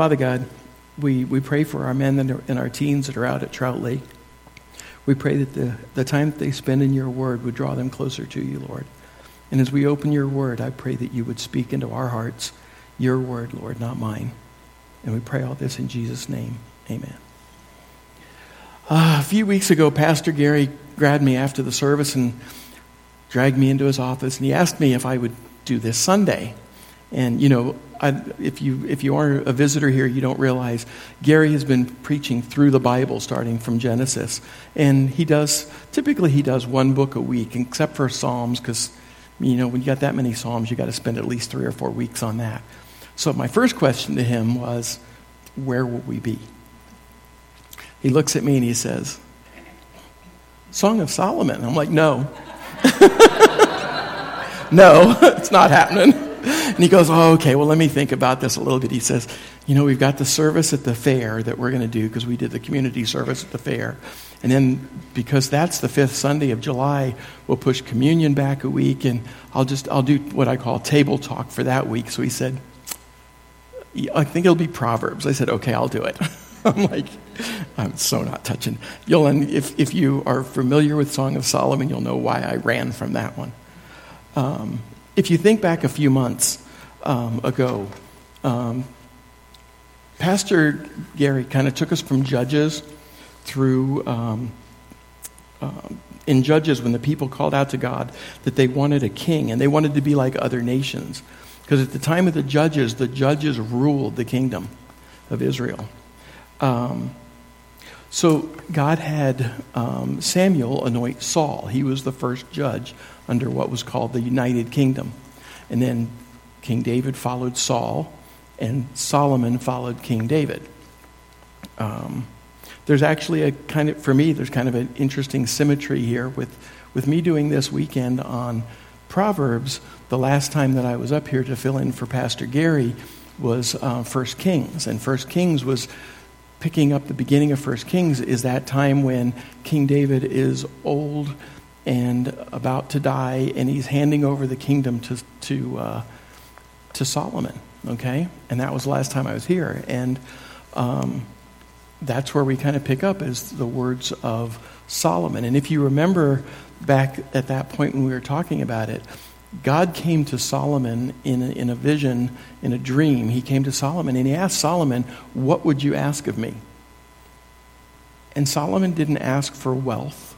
Father God, we, we pray for our men and our teens that are out at Trout Lake. We pray that the, the time that they spend in your word would draw them closer to you, Lord. And as we open your word, I pray that you would speak into our hearts your word, Lord, not mine. And we pray all this in Jesus' name. Amen. Uh, a few weeks ago, Pastor Gary grabbed me after the service and dragged me into his office, and he asked me if I would do this Sunday. And, you know, I, if, you, if you are a visitor here, you don't realize Gary has been preaching through the Bible starting from Genesis. And he does, typically, he does one book a week, except for Psalms, because, you know, when you got that many Psalms, you got to spend at least three or four weeks on that. So my first question to him was, Where will we be? He looks at me and he says, Song of Solomon. I'm like, No. no, it's not happening. And he goes, Oh, okay, well, let me think about this a little bit. He says, You know, we've got the service at the fair that we're going to do because we did the community service at the fair. And then because that's the fifth Sunday of July, we'll push communion back a week and I'll just, I'll do what I call table talk for that week. So he said, I think it'll be Proverbs. I said, Okay, I'll do it. I'm like, I'm so not touching. You'll, if, if you are familiar with Song of Solomon, you'll know why I ran from that one. Um, if you think back a few months um, ago, um, Pastor Gary kind of took us from Judges through, um, uh, in Judges, when the people called out to God that they wanted a king and they wanted to be like other nations. Because at the time of the Judges, the Judges ruled the kingdom of Israel. Um, so God had um, Samuel anoint Saul. He was the first judge under what was called the United Kingdom. And then King David followed Saul, and Solomon followed King David. Um, there's actually a kind of, for me, there's kind of an interesting symmetry here with, with me doing this weekend on Proverbs. The last time that I was up here to fill in for Pastor Gary was uh, First Kings, and First Kings was picking up the beginning of First Kings is that time when King David is old and about to die, and he's handing over the kingdom to to uh, to Solomon. Okay, and that was the last time I was here, and um, that's where we kind of pick up is the words of Solomon. And if you remember back at that point when we were talking about it, God came to Solomon in a, in a vision, in a dream. He came to Solomon and he asked Solomon, What would you ask of me? And Solomon didn't ask for wealth.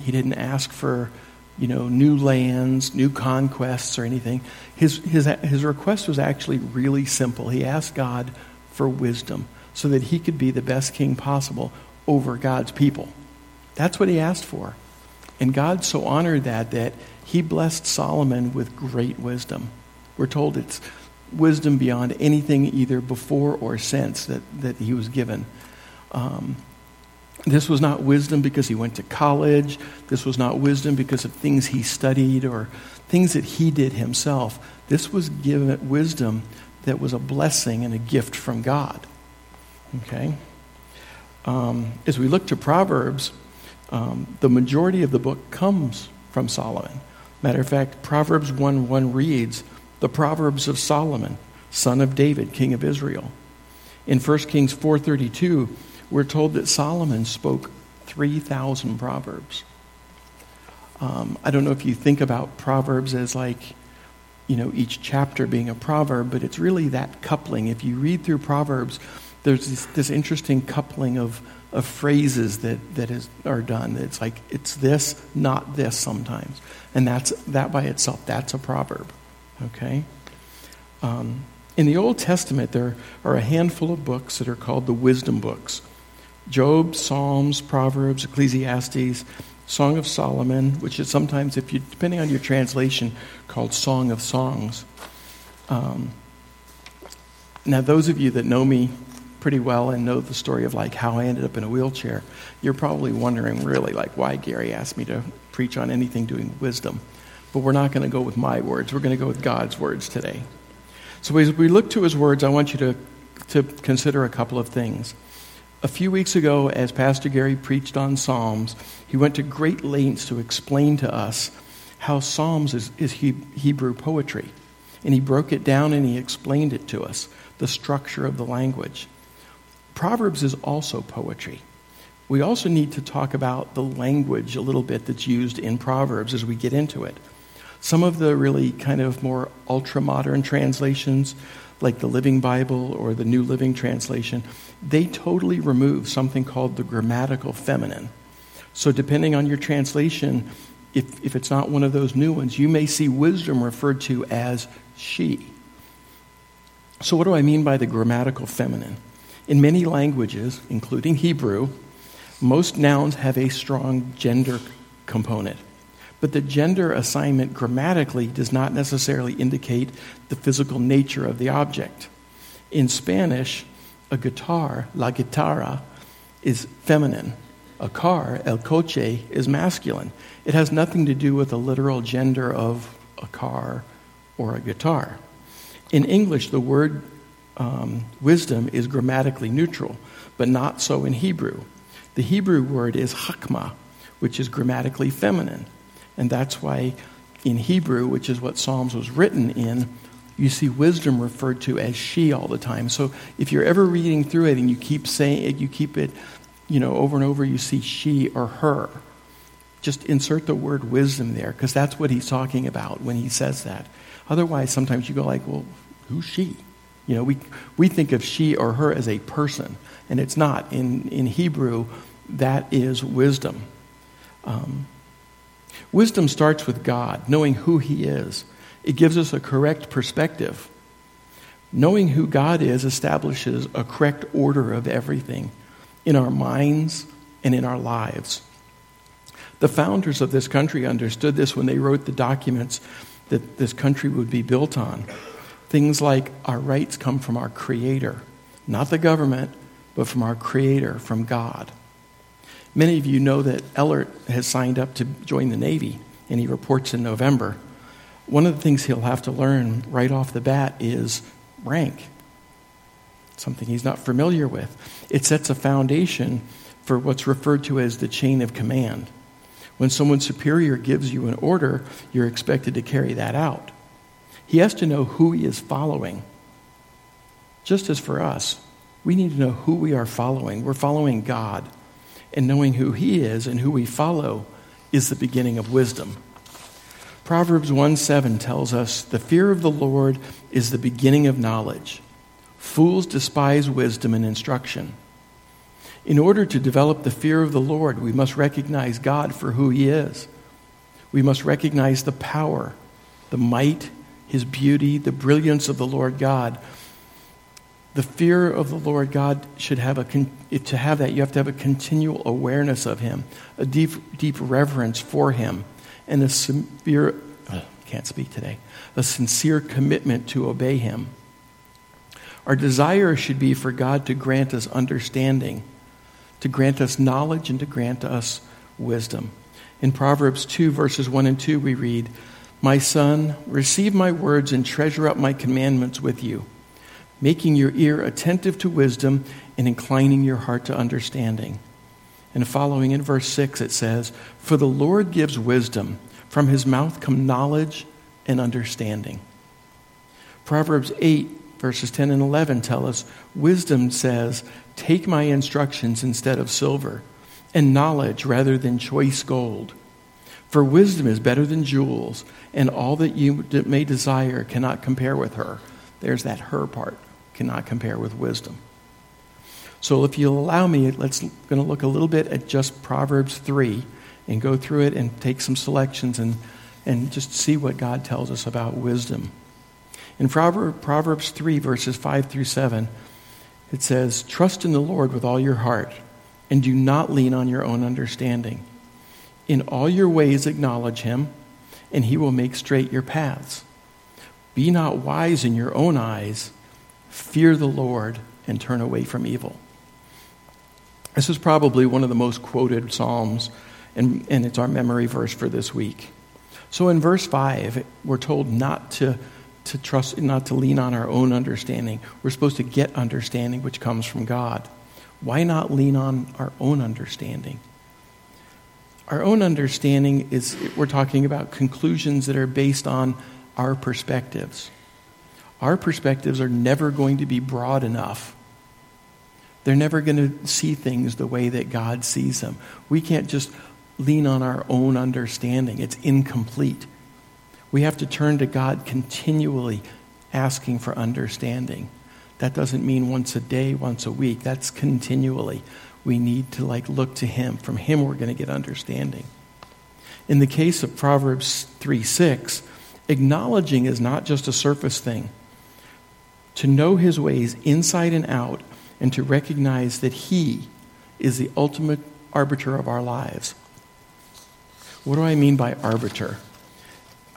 He didn't ask for, you know, new lands, new conquests, or anything. His, his, his request was actually really simple. He asked God for wisdom so that he could be the best king possible over God's people. That's what he asked for. And God so honored that that he blessed Solomon with great wisdom. We're told it's wisdom beyond anything either before or since that, that he was given. Um, this was not wisdom because he went to college. This was not wisdom because of things he studied or things that he did himself. This was given wisdom that was a blessing and a gift from God. Okay? Um, as we look to Proverbs, um, the majority of the book comes from Solomon. Matter of fact, Proverbs 1 1 reads, The Proverbs of Solomon, son of David, king of Israel. In 1 Kings 4.32, we're told that Solomon spoke 3,000 Proverbs. Um, I don't know if you think about Proverbs as like, you know, each chapter being a proverb, but it's really that coupling. If you read through Proverbs, there's this, this interesting coupling of, of phrases that, that is, are done. It's like, it's this, not this sometimes. And that's, that by itself, that's a proverb. Okay? Um, in the Old Testament, there are a handful of books that are called the wisdom books Job, Psalms, Proverbs, Ecclesiastes, Song of Solomon, which is sometimes, if you depending on your translation, called Song of Songs. Um, now, those of you that know me pretty well and know the story of like how I ended up in a wheelchair, you're probably wondering really like why Gary asked me to preach on anything doing wisdom. But we're not going to go with my words. We're going to go with God's words today. So as we look to his words, I want you to, to consider a couple of things. A few weeks ago, as Pastor Gary preached on Psalms, he went to great lengths to explain to us how Psalms is, is Hebrew poetry. And he broke it down and he explained it to us the structure of the language. Proverbs is also poetry. We also need to talk about the language a little bit that's used in Proverbs as we get into it. Some of the really kind of more ultra modern translations, like the Living Bible or the New Living Translation, they totally remove something called the grammatical feminine. So, depending on your translation, if, if it's not one of those new ones, you may see wisdom referred to as she. So, what do I mean by the grammatical feminine? In many languages, including Hebrew, most nouns have a strong gender component. But the gender assignment grammatically does not necessarily indicate the physical nature of the object. In Spanish, a guitar, la guitarra, is feminine. A car, el coche, is masculine. It has nothing to do with the literal gender of a car or a guitar. In English, the word um, wisdom is grammatically neutral, but not so in Hebrew. The Hebrew word is hakma, which is grammatically feminine. And that's why in Hebrew, which is what Psalms was written in, you see wisdom referred to as she all the time. So if you're ever reading through it and you keep saying it, you keep it, you know, over and over, you see she or her. Just insert the word wisdom there because that's what he's talking about when he says that. Otherwise, sometimes you go like, well, who's she? You know, we, we think of she or her as a person, and it's not. In, in Hebrew, that is wisdom. Um, Wisdom starts with God, knowing who He is. It gives us a correct perspective. Knowing who God is establishes a correct order of everything in our minds and in our lives. The founders of this country understood this when they wrote the documents that this country would be built on. Things like our rights come from our Creator, not the government, but from our Creator, from God. Many of you know that Ellert has signed up to join the Navy, and he reports in November. One of the things he'll have to learn right off the bat is rank, something he's not familiar with. It sets a foundation for what's referred to as the chain of command. When someone superior gives you an order, you're expected to carry that out. He has to know who he is following. Just as for us, we need to know who we are following. We're following God and knowing who He is and who we follow is the beginning of wisdom. Proverbs 1 7 tells us, The fear of the Lord is the beginning of knowledge. Fools despise wisdom and instruction. In order to develop the fear of the Lord, we must recognize God for who He is. We must recognize the power, the might, His beauty, the brilliance of the Lord God the fear of the Lord God should have a to have that you have to have a continual awareness of Him, a deep deep reverence for Him, and a severe uh, can't speak today a sincere commitment to obey Him. Our desire should be for God to grant us understanding, to grant us knowledge, and to grant us wisdom. In Proverbs 2, verses 1 and 2, we read, My son, receive my words and treasure up my commandments with you making your ear attentive to wisdom and inclining your heart to understanding. And following in verse 6, it says, For the Lord gives wisdom, from his mouth come knowledge and understanding. Proverbs 8, verses 10 and 11 tell us, Wisdom says, Take my instructions instead of silver, and knowledge rather than choice gold. For wisdom is better than jewels, and all that you may desire cannot compare with her. There's that her part cannot compare with wisdom. So, if you'll allow me, let's going to look a little bit at just Proverbs 3 and go through it and take some selections and, and just see what God tells us about wisdom. In Proverbs 3, verses 5 through 7, it says, Trust in the Lord with all your heart, and do not lean on your own understanding. In all your ways acknowledge him, and he will make straight your paths. Be not wise in your own eyes. Fear the Lord and turn away from evil. This is probably one of the most quoted Psalms, and, and it's our memory verse for this week. So in verse 5, we're told not to, to trust, not to lean on our own understanding. We're supposed to get understanding which comes from God. Why not lean on our own understanding? Our own understanding is, we're talking about conclusions that are based on our perspectives Our perspectives are never going to be broad enough. They're never going to see things the way that God sees them. We can't just lean on our own understanding, it's incomplete. We have to turn to God continually asking for understanding. That doesn't mean once a day, once a week. That's continually. We need to like look to him. From him we're going to get understanding. In the case of Proverbs 3 6, acknowledging is not just a surface thing. To know his ways inside and out and to recognize that he is the ultimate arbiter of our lives. What do I mean by arbiter?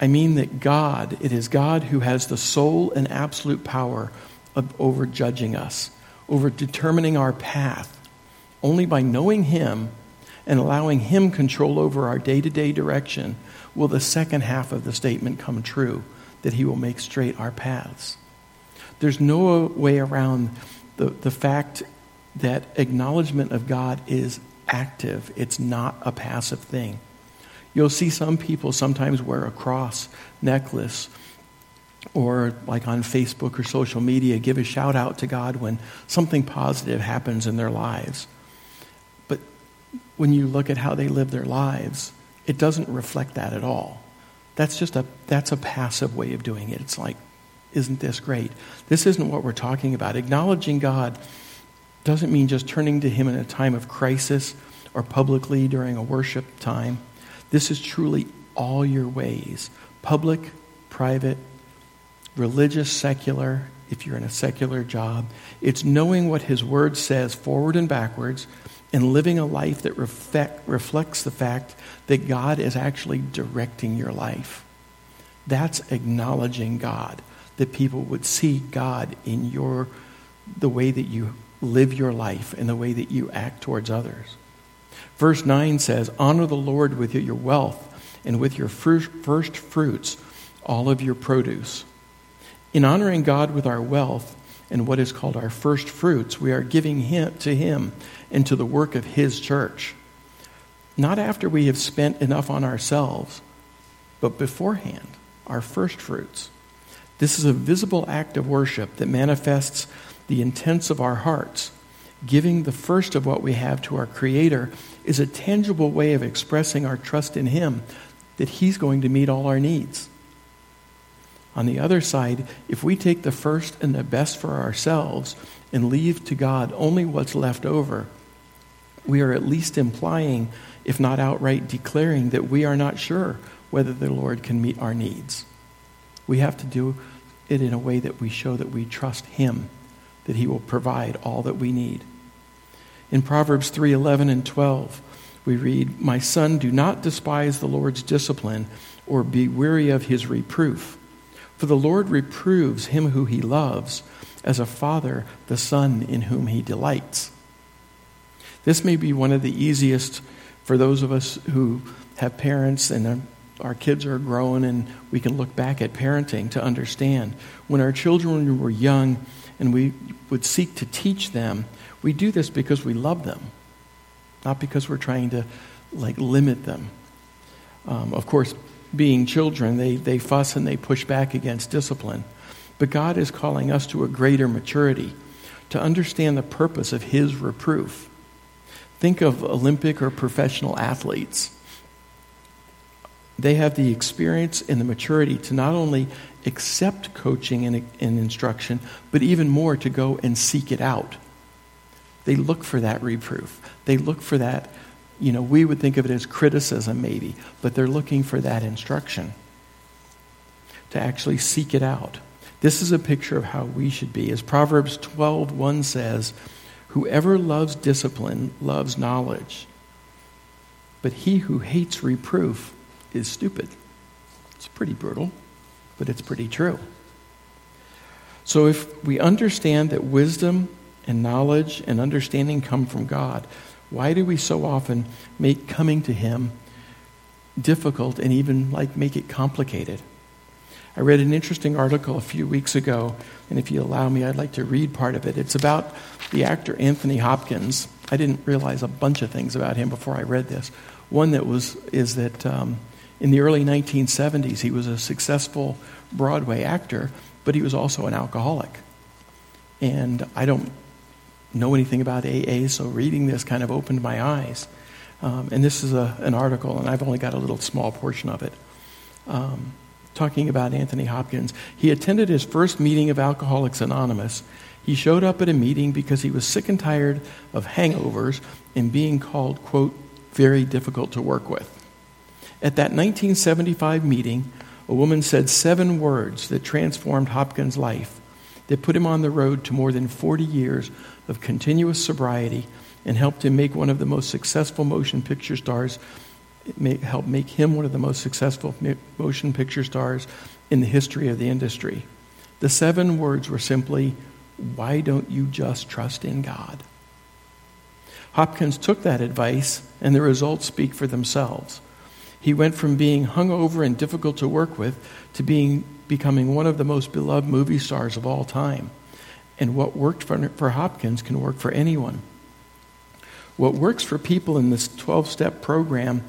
I mean that God, it is God who has the sole and absolute power of, over judging us, over determining our path. Only by knowing Him and allowing Him control over our day to day direction will the second half of the statement come true that He will make straight our paths. There's no way around the, the fact that acknowledgement of God is active, it's not a passive thing. You'll see some people sometimes wear a cross necklace or, like on Facebook or social media, give a shout out to God when something positive happens in their lives. But when you look at how they live their lives, it doesn't reflect that at all. That's just a, that's a passive way of doing it. It's like, isn't this great? This isn't what we're talking about. Acknowledging God doesn't mean just turning to Him in a time of crisis or publicly during a worship time. This is truly all your ways public, private, religious, secular, if you're in a secular job. It's knowing what His Word says forward and backwards and living a life that reflect, reflects the fact that God is actually directing your life. That's acknowledging God, that people would see God in your, the way that you live your life and the way that you act towards others. Verse 9 says, Honor the Lord with your wealth and with your first fruits, all of your produce. In honoring God with our wealth and what is called our first fruits, we are giving him, to Him and to the work of His church. Not after we have spent enough on ourselves, but beforehand, our first fruits. This is a visible act of worship that manifests the intents of our hearts giving the first of what we have to our Creator is a tangible way of expressing our trust in Him that He's going to meet all our needs. On the other side, if we take the first and the best for ourselves and leave to God only what's left over, we are at least implying, if not outright declaring, that we are not sure whether the Lord can meet our needs. We have to do it in a way that we show that we trust Him, that He will provide all that we need. In Proverbs 3:11 and 12, we read, "My son, do not despise the Lord's discipline or be weary of his reproof, for the Lord reproves him who he loves, as a father the son in whom he delights." This may be one of the easiest for those of us who have parents and our kids are growing and we can look back at parenting to understand. When our children were young and we would seek to teach them, we do this because we love them, not because we're trying to like limit them. Um, of course, being children, they, they fuss and they push back against discipline. But God is calling us to a greater maturity, to understand the purpose of His reproof. Think of Olympic or professional athletes. They have the experience and the maturity to not only accept coaching and, and instruction, but even more to go and seek it out. They look for that reproof. They look for that, you know, we would think of it as criticism maybe, but they're looking for that instruction to actually seek it out. This is a picture of how we should be. As Proverbs 12:1 says, whoever loves discipline loves knowledge. But he who hates reproof is stupid. It's pretty brutal, but it's pretty true. So if we understand that wisdom and knowledge and understanding come from God, why do we so often make coming to Him difficult and even like make it complicated? I read an interesting article a few weeks ago, and if you allow me, I'd like to read part of it. It's about the actor Anthony Hopkins. I didn't realize a bunch of things about him before I read this. One that was is that um, in the early 1970s, he was a successful Broadway actor, but he was also an alcoholic. And I don't know anything about AA, so reading this kind of opened my eyes. Um, and this is a, an article, and I've only got a little small portion of it, um, talking about Anthony Hopkins. He attended his first meeting of Alcoholics Anonymous. He showed up at a meeting because he was sick and tired of hangovers and being called, quote, very difficult to work with. At that 1975 meeting, a woman said seven words that transformed Hopkins' life, that put him on the road to more than 40 years of continuous sobriety and helped him make one of the most successful motion picture stars, helped make him one of the most successful motion picture stars in the history of the industry. The seven words were simply, Why don't you just trust in God? Hopkins took that advice, and the results speak for themselves. He went from being hungover and difficult to work with to being, becoming one of the most beloved movie stars of all time. And what worked for, for Hopkins can work for anyone. What works for people in this 12 step program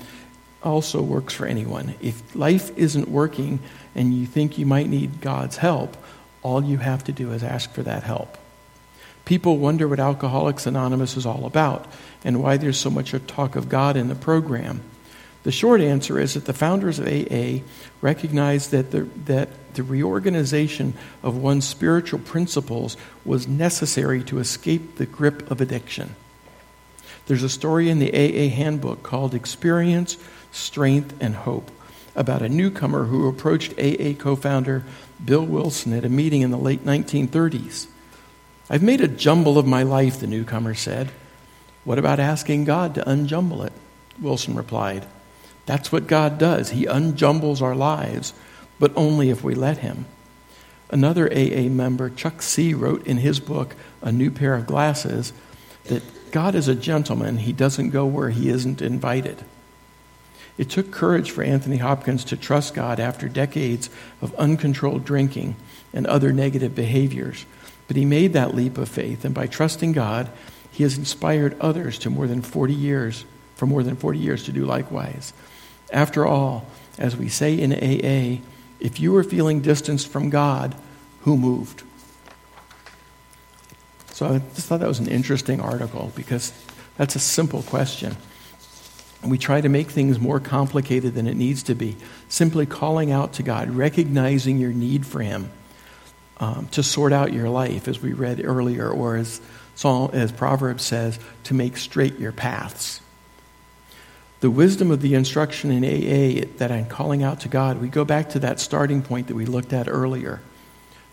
also works for anyone. If life isn't working and you think you might need God's help, all you have to do is ask for that help. People wonder what Alcoholics Anonymous is all about and why there's so much talk of God in the program. The short answer is that the founders of AA recognized that the, that the reorganization of one's spiritual principles was necessary to escape the grip of addiction. There's a story in the AA handbook called Experience, Strength, and Hope about a newcomer who approached AA co founder Bill Wilson at a meeting in the late 1930s. I've made a jumble of my life, the newcomer said. What about asking God to unjumble it? Wilson replied. That's what God does. He unjumbles our lives, but only if we let Him. Another AA member, Chuck C., wrote in his book, A New Pair of Glasses, that God is a gentleman. He doesn't go where he isn't invited. It took courage for Anthony Hopkins to trust God after decades of uncontrolled drinking and other negative behaviors. But he made that leap of faith, and by trusting God, he has inspired others to more than 40 years, for more than 40 years to do likewise. After all, as we say in AA, if you are feeling distanced from God, who moved? So I just thought that was an interesting article because that's a simple question. We try to make things more complicated than it needs to be. Simply calling out to God, recognizing your need for Him um, to sort out your life, as we read earlier, or as, as Proverbs says, to make straight your paths the wisdom of the instruction in AA that I'm calling out to God, we go back to that starting point that we looked at earlier.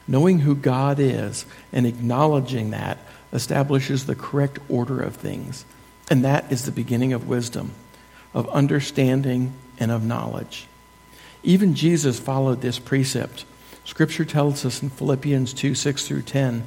Knowing who God is and acknowledging that establishes the correct order of things. And that is the beginning of wisdom, of understanding, and of knowledge. Even Jesus followed this precept. Scripture tells us in Philippians 2 6 through 10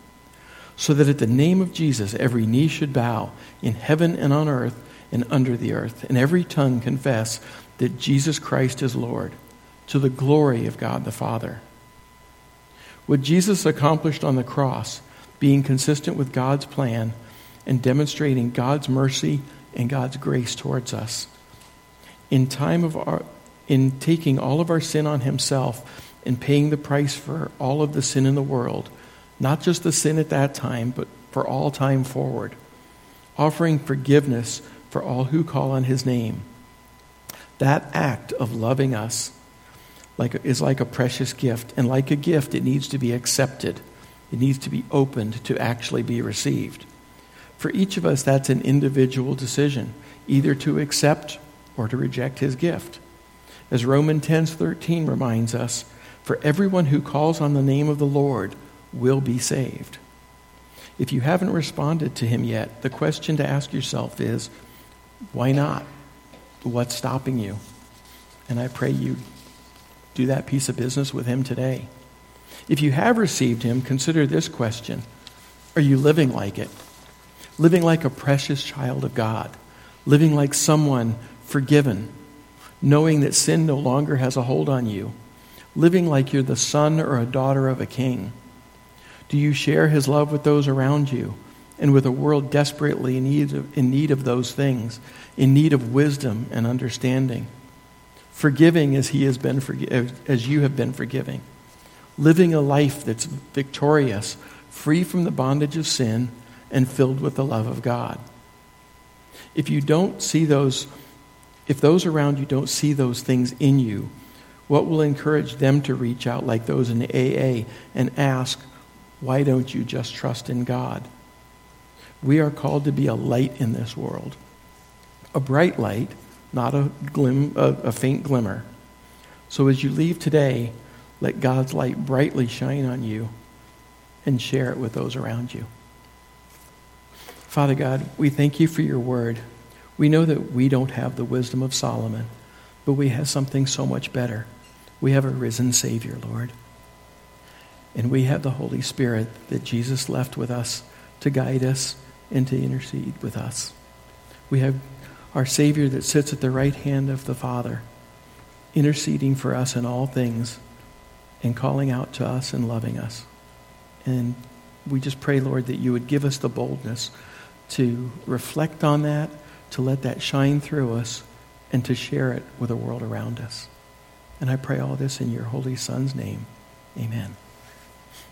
so that at the name of Jesus every knee should bow in heaven and on earth and under the earth, and every tongue confess that Jesus Christ is Lord, to the glory of God the Father. What Jesus accomplished on the cross, being consistent with God's plan and demonstrating God's mercy and God's grace towards us. In time of our in taking all of our sin on himself and paying the price for all of the sin in the world, not just the sin at that time, but for all time forward, offering forgiveness for all who call on his name. That act of loving us like, is like a precious gift, and like a gift, it needs to be accepted. It needs to be opened to actually be received. For each of us, that's an individual decision, either to accept or to reject his gift. As Romans 10:13 reminds us, for everyone who calls on the name of the Lord will be saved. If you haven't responded to him yet, the question to ask yourself is why not? What's stopping you? And I pray you do that piece of business with him today. If you have received him, consider this question Are you living like it? Living like a precious child of God, living like someone forgiven, knowing that sin no longer has a hold on you, living like you're the son or a daughter of a king. Do you share his love with those around you and with a world desperately in need of, in need of those things, in need of wisdom and understanding? Forgiving as he has been forgi- as you have been forgiving. Living a life that's victorious, free from the bondage of sin and filled with the love of God. If you don't see those if those around you don't see those things in you, what will encourage them to reach out like those in AA and ask, why don't you just trust in God? We are called to be a light in this world, a bright light, not a, glim, a, a faint glimmer. So as you leave today, let God's light brightly shine on you and share it with those around you. Father God, we thank you for your word. We know that we don't have the wisdom of Solomon, but we have something so much better. We have a risen Savior, Lord. And we have the Holy Spirit that Jesus left with us to guide us and to intercede with us. We have our Savior that sits at the right hand of the Father, interceding for us in all things and calling out to us and loving us. And we just pray, Lord, that you would give us the boldness to reflect on that, to let that shine through us, and to share it with the world around us. And I pray all this in your Holy Son's name. Amen.